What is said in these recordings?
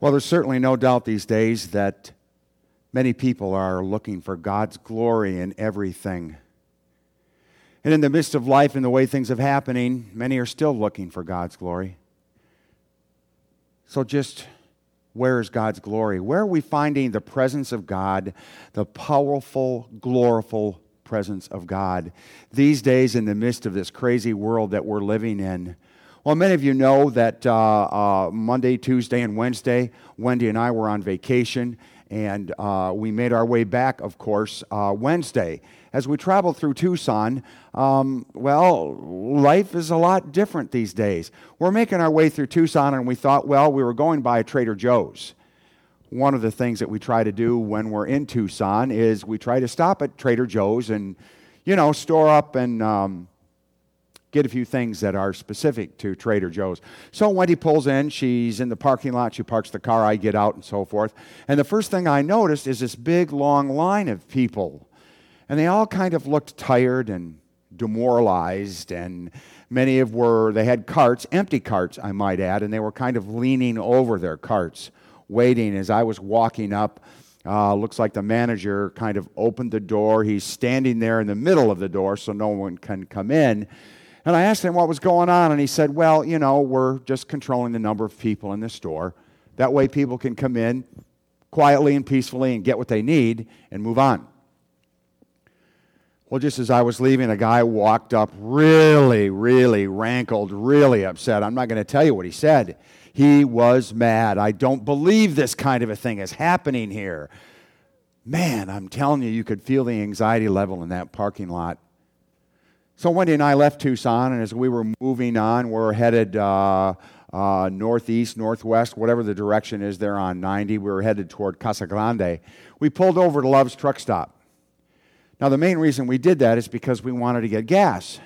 Well, there's certainly no doubt these days that many people are looking for God's glory in everything. And in the midst of life and the way things are happening, many are still looking for God's glory. So just where is God's glory? Where are we finding the presence of God, the powerful, glorified presence of God these days in the midst of this crazy world that we're living in? Well, many of you know that uh, uh, Monday, Tuesday, and Wednesday, Wendy and I were on vacation, and uh, we made our way back, of course, uh, Wednesday. As we traveled through Tucson, um, well, life is a lot different these days. We're making our way through Tucson, and we thought, well, we were going by Trader Joe's. One of the things that we try to do when we're in Tucson is we try to stop at Trader Joe's and, you know, store up and um, get a few things that are specific to Trader Joe's. So Wendy pulls in, she's in the parking lot, she parks the car, I get out and so forth. And the first thing I noticed is this big long line of people. And they all kind of looked tired and demoralized and many of were they had carts, empty carts I might add, and they were kind of leaning over their carts, waiting as I was walking up. Uh, looks like the manager kind of opened the door. He's standing there in the middle of the door so no one can come in. And I asked him what was going on, and he said, Well, you know, we're just controlling the number of people in the store. That way, people can come in quietly and peacefully and get what they need and move on. Well, just as I was leaving, a guy walked up, really, really rankled, really upset. I'm not going to tell you what he said. He was mad. I don't believe this kind of a thing is happening here. Man, I'm telling you, you could feel the anxiety level in that parking lot so Wendy and I left Tucson, and as we were moving on, we're headed uh, uh, northeast, northwest, whatever the direction is there on 90. We were headed toward Casa Grande. We pulled over to Love's truck stop. Now, the main reason we did that is because we wanted to get gas.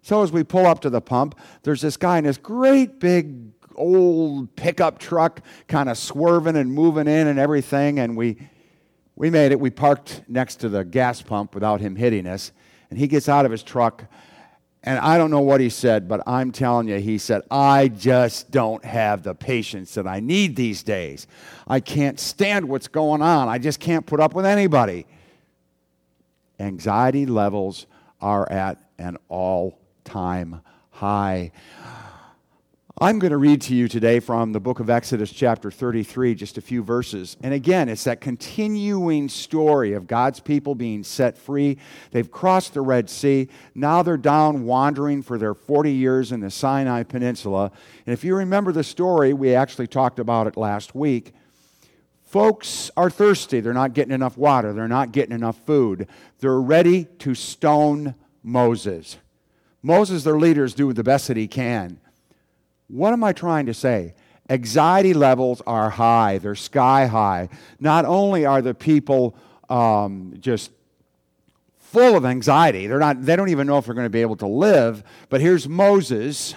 So as we pull up to the pump, there's this guy in this great big old pickup truck kind of swerving and moving in and everything, and we, we made it. We parked next to the gas pump without him hitting us. And he gets out of his truck, and I don't know what he said, but I'm telling you, he said, I just don't have the patience that I need these days. I can't stand what's going on. I just can't put up with anybody. Anxiety levels are at an all time high. I'm going to read to you today from the book of Exodus, chapter 33, just a few verses. And again, it's that continuing story of God's people being set free. They've crossed the Red Sea. Now they're down wandering for their 40 years in the Sinai Peninsula. And if you remember the story, we actually talked about it last week. Folks are thirsty. They're not getting enough water, they're not getting enough food. They're ready to stone Moses. Moses, their leader, is doing the best that he can. What am I trying to say? Anxiety levels are high, they're sky high. Not only are the people um, just full of anxiety, they're not, they don't even know if they're going to be able to live, but here's Moses.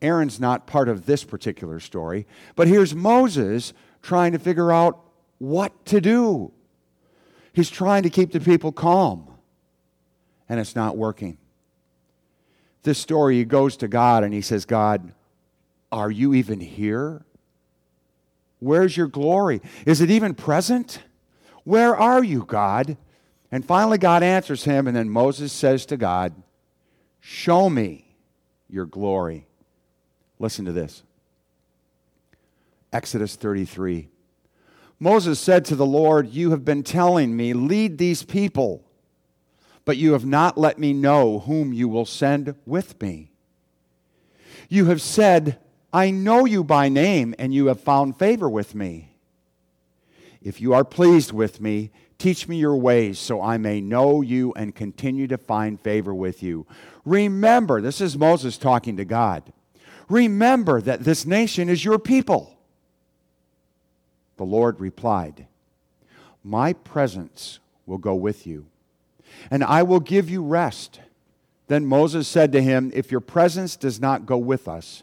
Aaron's not part of this particular story, but here's Moses trying to figure out what to do. He's trying to keep the people calm, and it's not working. This story, he goes to God and he says, God, are you even here? Where's your glory? Is it even present? Where are you, God? And finally, God answers him, and then Moses says to God, Show me your glory. Listen to this Exodus 33. Moses said to the Lord, You have been telling me, lead these people, but you have not let me know whom you will send with me. You have said, I know you by name, and you have found favor with me. If you are pleased with me, teach me your ways so I may know you and continue to find favor with you. Remember, this is Moses talking to God. Remember that this nation is your people. The Lord replied, My presence will go with you, and I will give you rest. Then Moses said to him, If your presence does not go with us,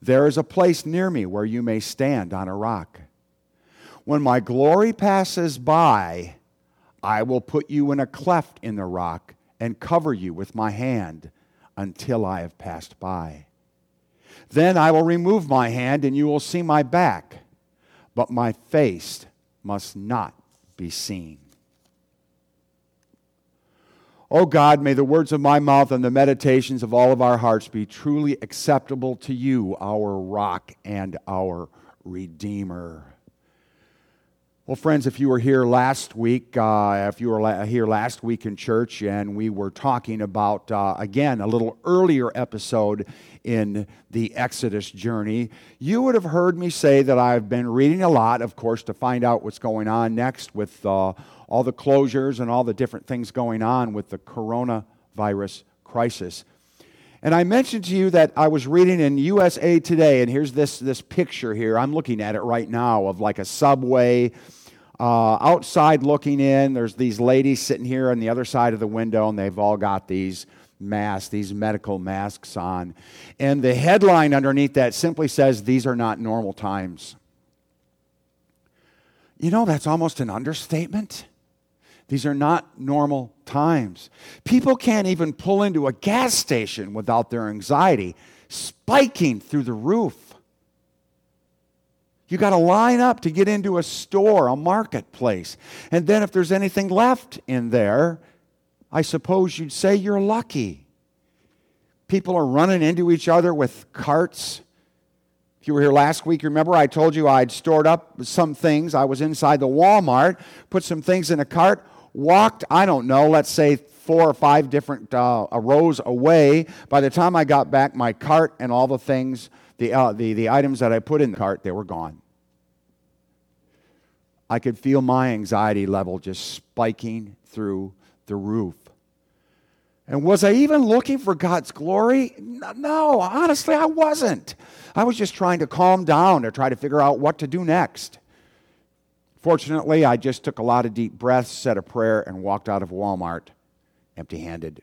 There is a place near me where you may stand on a rock. When my glory passes by, I will put you in a cleft in the rock and cover you with my hand until I have passed by. Then I will remove my hand, and you will see my back, but my face must not be seen. O oh God, may the words of my mouth and the meditations of all of our hearts be truly acceptable to you, our rock and our redeemer. Well, friends, if you were here last week, uh, if you were la- here last week in church, and we were talking about, uh, again, a little earlier episode in the Exodus journey, you would have heard me say that I've been reading a lot, of course, to find out what's going on next with uh, all the closures and all the different things going on with the coronavirus crisis. And I mentioned to you that I was reading in USA Today, and here's this, this picture here. I'm looking at it right now of like a subway. Uh, outside looking in, there's these ladies sitting here on the other side of the window, and they've all got these masks, these medical masks on. And the headline underneath that simply says, These are not normal times. You know, that's almost an understatement. These are not normal times. People can't even pull into a gas station without their anxiety spiking through the roof. You got to line up to get into a store, a marketplace. And then if there's anything left in there, I suppose you'd say you're lucky. People are running into each other with carts. If you were here last week, remember I told you I'd stored up some things. I was inside the Walmart, put some things in a cart, walked, I don't know, let's say four or five different uh, rows away. By the time I got back, my cart and all the things, the, uh, the, the items that I put in the cart, they were gone. I could feel my anxiety level just spiking through the roof. And was I even looking for God's glory? No, honestly, I wasn't. I was just trying to calm down to try to figure out what to do next. Fortunately, I just took a lot of deep breaths, said a prayer, and walked out of Walmart empty handed.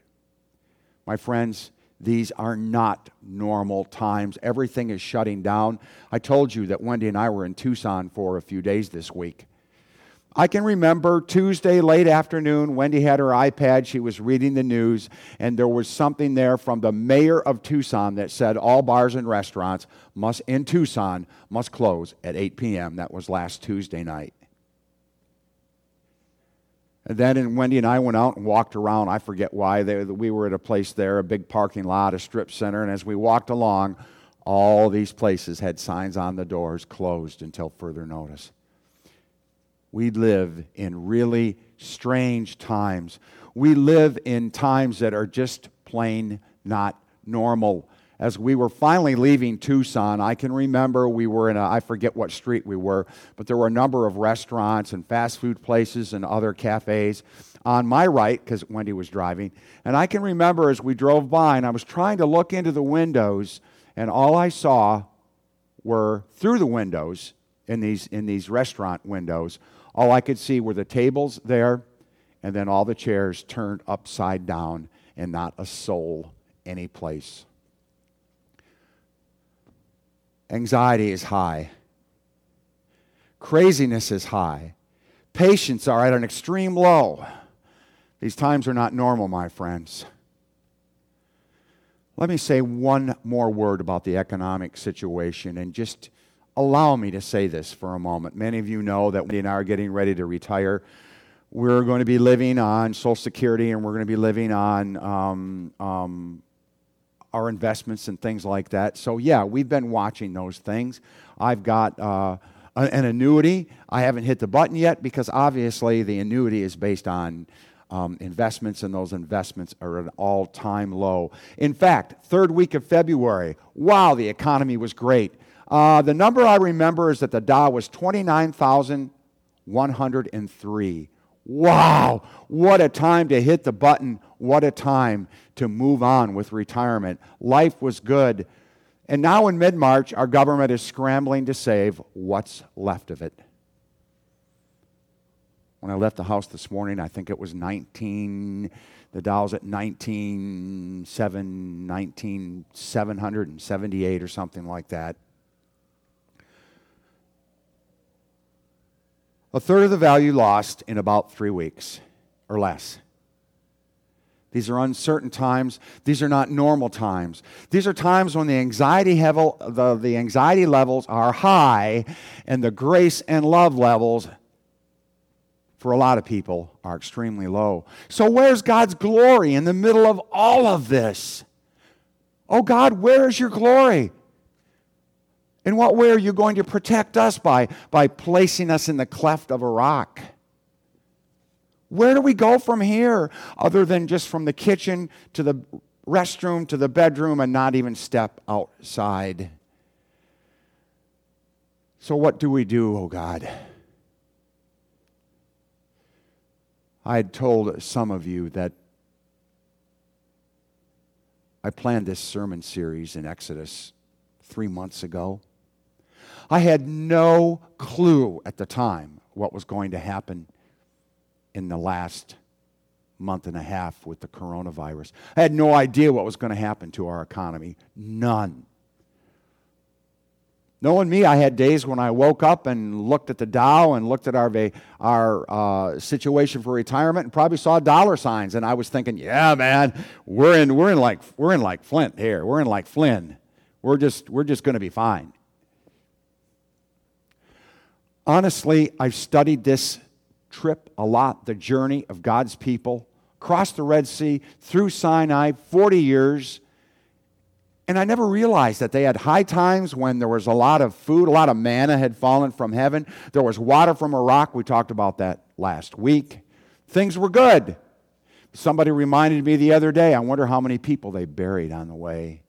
My friends, these are not normal times. Everything is shutting down. I told you that Wendy and I were in Tucson for a few days this week. I can remember Tuesday late afternoon, Wendy had her iPad, she was reading the news, and there was something there from the mayor of Tucson that said all bars and restaurants must in Tucson must close at 8 p.m. That was last Tuesday night. And then and Wendy and I went out and walked around. I forget why. They, we were at a place there, a big parking lot, a strip center. And as we walked along, all these places had signs on the doors closed until further notice. We live in really strange times. We live in times that are just plain not normal as we were finally leaving Tucson, I can remember we were in a, I forget what street we were, but there were a number of restaurants and fast food places and other cafes on my right, because Wendy was driving. And I can remember as we drove by, and I was trying to look into the windows, and all I saw were through the windows in these, in these restaurant windows, all I could see were the tables there, and then all the chairs turned upside down, and not a soul any place. Anxiety is high. Craziness is high. Patience are at an extreme low. These times are not normal, my friends. Let me say one more word about the economic situation and just allow me to say this for a moment. Many of you know that we and I are getting ready to retire. We're going to be living on Social Security and we're going to be living on um, um, our investments and things like that. So, yeah, we've been watching those things. I've got uh, an annuity. I haven't hit the button yet because obviously the annuity is based on um, investments, and those investments are at an all time low. In fact, third week of February, wow, the economy was great. Uh, the number I remember is that the Dow was 29,103. Wow, what a time to hit the button. What a time to move on with retirement. Life was good. And now in mid March, our government is scrambling to save what's left of it. When I left the house this morning, I think it was 19, the Dow's at 19, 7, 19, 778 or something like that. A third of the value lost in about three weeks or less. These are uncertain times. These are not normal times. These are times when the anxiety, level, the, the anxiety levels are high and the grace and love levels for a lot of people are extremely low. So, where's God's glory in the middle of all of this? Oh God, where is your glory? In what way are you going to protect us by, by placing us in the cleft of a rock? Where do we go from here other than just from the kitchen to the restroom to the bedroom and not even step outside? So, what do we do, oh God? I had told some of you that I planned this sermon series in Exodus three months ago. I had no clue at the time what was going to happen in the last month and a half with the coronavirus. I had no idea what was going to happen to our economy. None. Knowing me, I had days when I woke up and looked at the Dow and looked at our, our uh, situation for retirement and probably saw dollar signs. And I was thinking, yeah, man, we're in, we're in, like, we're in like Flint here. We're in like Flynn. We're just, we're just going to be fine. Honestly, I've studied this trip a lot, the journey of God's people, crossed the Red Sea, through Sinai, 40 years. And I never realized that they had high times when there was a lot of food, a lot of manna had fallen from heaven. There was water from a rock. We talked about that last week. Things were good. Somebody reminded me the other day, I wonder how many people they buried on the way.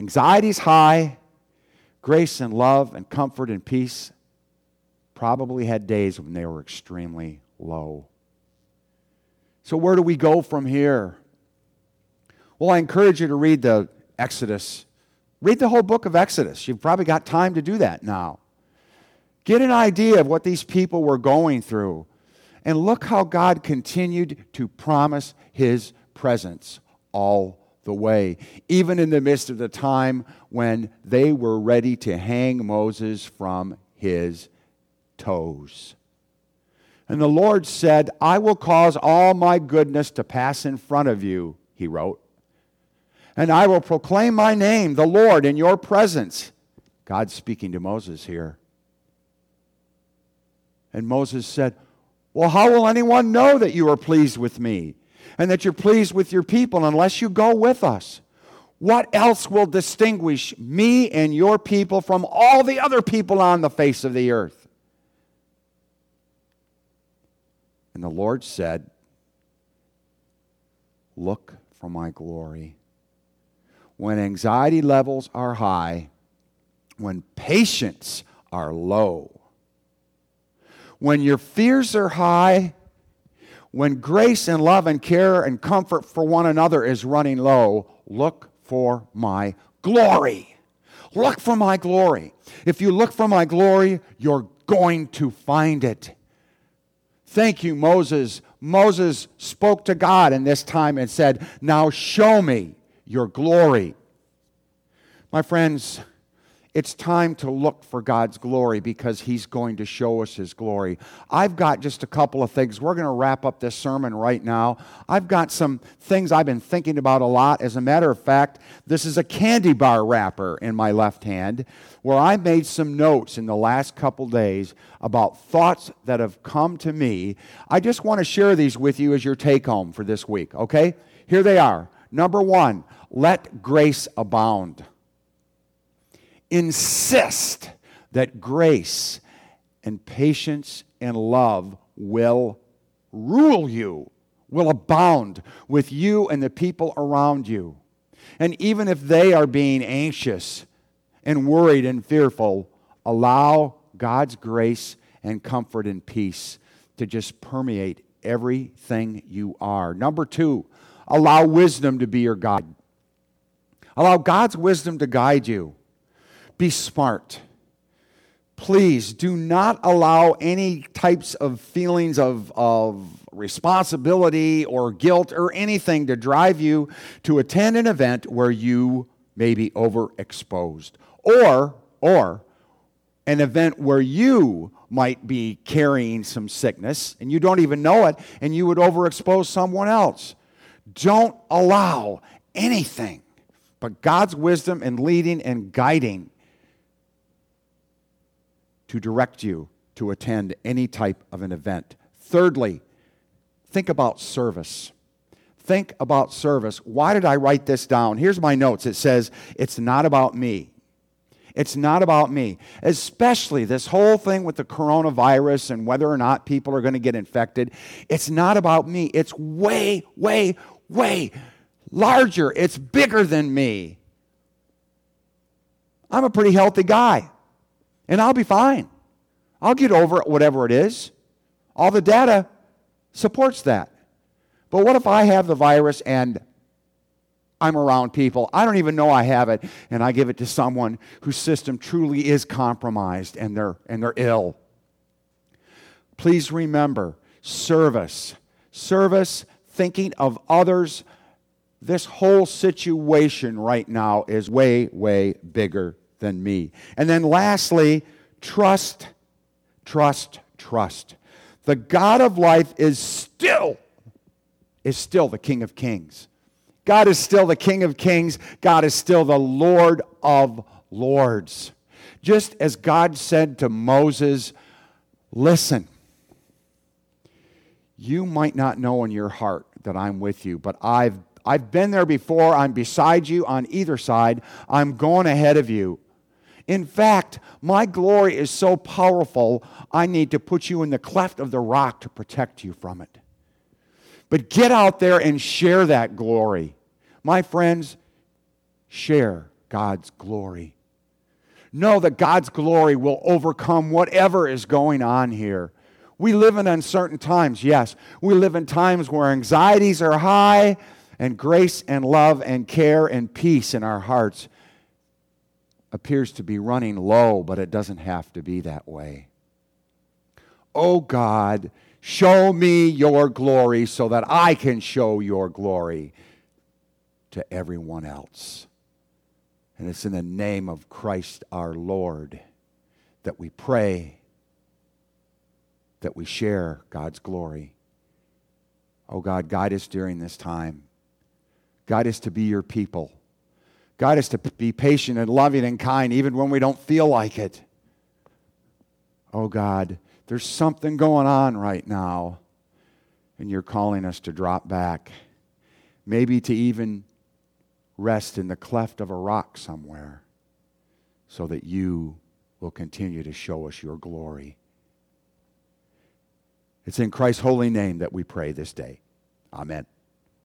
Anxiety's high, grace and love and comfort and peace probably had days when they were extremely low. So, where do we go from here? Well, I encourage you to read the Exodus. Read the whole book of Exodus. You've probably got time to do that now. Get an idea of what these people were going through. And look how God continued to promise his presence all the way, even in the midst of the time when they were ready to hang Moses from his toes. And the Lord said, I will cause all my goodness to pass in front of you, he wrote. And I will proclaim my name, the Lord, in your presence. God speaking to Moses here. And Moses said, Well, how will anyone know that you are pleased with me and that you're pleased with your people unless you go with us? What else will distinguish me and your people from all the other people on the face of the earth? And the Lord said, Look for my glory. When anxiety levels are high, when patience are low, when your fears are high, when grace and love and care and comfort for one another is running low, look for my glory. Look for my glory. If you look for my glory, you're going to find it. Thank you, Moses. Moses spoke to God in this time and said, Now show me your glory. My friends, it's time to look for God's glory because He's going to show us His glory. I've got just a couple of things. We're going to wrap up this sermon right now. I've got some things I've been thinking about a lot. As a matter of fact, this is a candy bar wrapper in my left hand where I made some notes in the last couple days about thoughts that have come to me. I just want to share these with you as your take home for this week, okay? Here they are. Number one, let grace abound insist that grace and patience and love will rule you, will abound with you and the people around you. And even if they are being anxious and worried and fearful, allow God's grace and comfort and peace to just permeate everything you are. Number two, allow wisdom to be your guide. Allow God's wisdom to guide you. Be smart. Please do not allow any types of feelings of, of responsibility or guilt or anything to drive you to attend an event where you may be overexposed or or an event where you might be carrying some sickness and you don't even know it and you would overexpose someone else. Don't allow anything but God's wisdom and leading and guiding to direct you to attend any type of an event. Thirdly, think about service. Think about service. Why did I write this down? Here's my notes. It says, It's not about me. It's not about me. Especially this whole thing with the coronavirus and whether or not people are going to get infected. It's not about me. It's way, way, way larger. It's bigger than me. I'm a pretty healthy guy, and I'll be fine. I'll get over it, whatever it is. All the data supports that. But what if I have the virus and I'm around people. I don't even know I have it, and I give it to someone whose system truly is compromised and they're, and they're ill. Please remember service. Service, thinking of others. This whole situation right now is way, way bigger than me. And then lastly, trust, trust, trust. The God of life is still, is still the King of Kings. God is still the King of kings. God is still the Lord of lords. Just as God said to Moses, Listen, you might not know in your heart that I'm with you, but I've, I've been there before. I'm beside you on either side. I'm going ahead of you. In fact, my glory is so powerful, I need to put you in the cleft of the rock to protect you from it. But get out there and share that glory. My friends, share God's glory. Know that God's glory will overcome whatever is going on here. We live in uncertain times, yes. We live in times where anxieties are high and grace and love and care and peace in our hearts appears to be running low, but it doesn't have to be that way. Oh God, Show me your glory so that I can show your glory to everyone else. And it's in the name of Christ our Lord that we pray, that we share God's glory. Oh God, guide us during this time. Guide us to be your people. Guide us to be patient and loving and kind even when we don't feel like it. Oh God, there's something going on right now, and you're calling us to drop back, maybe to even rest in the cleft of a rock somewhere, so that you will continue to show us your glory. It's in Christ's holy name that we pray this day. Amen.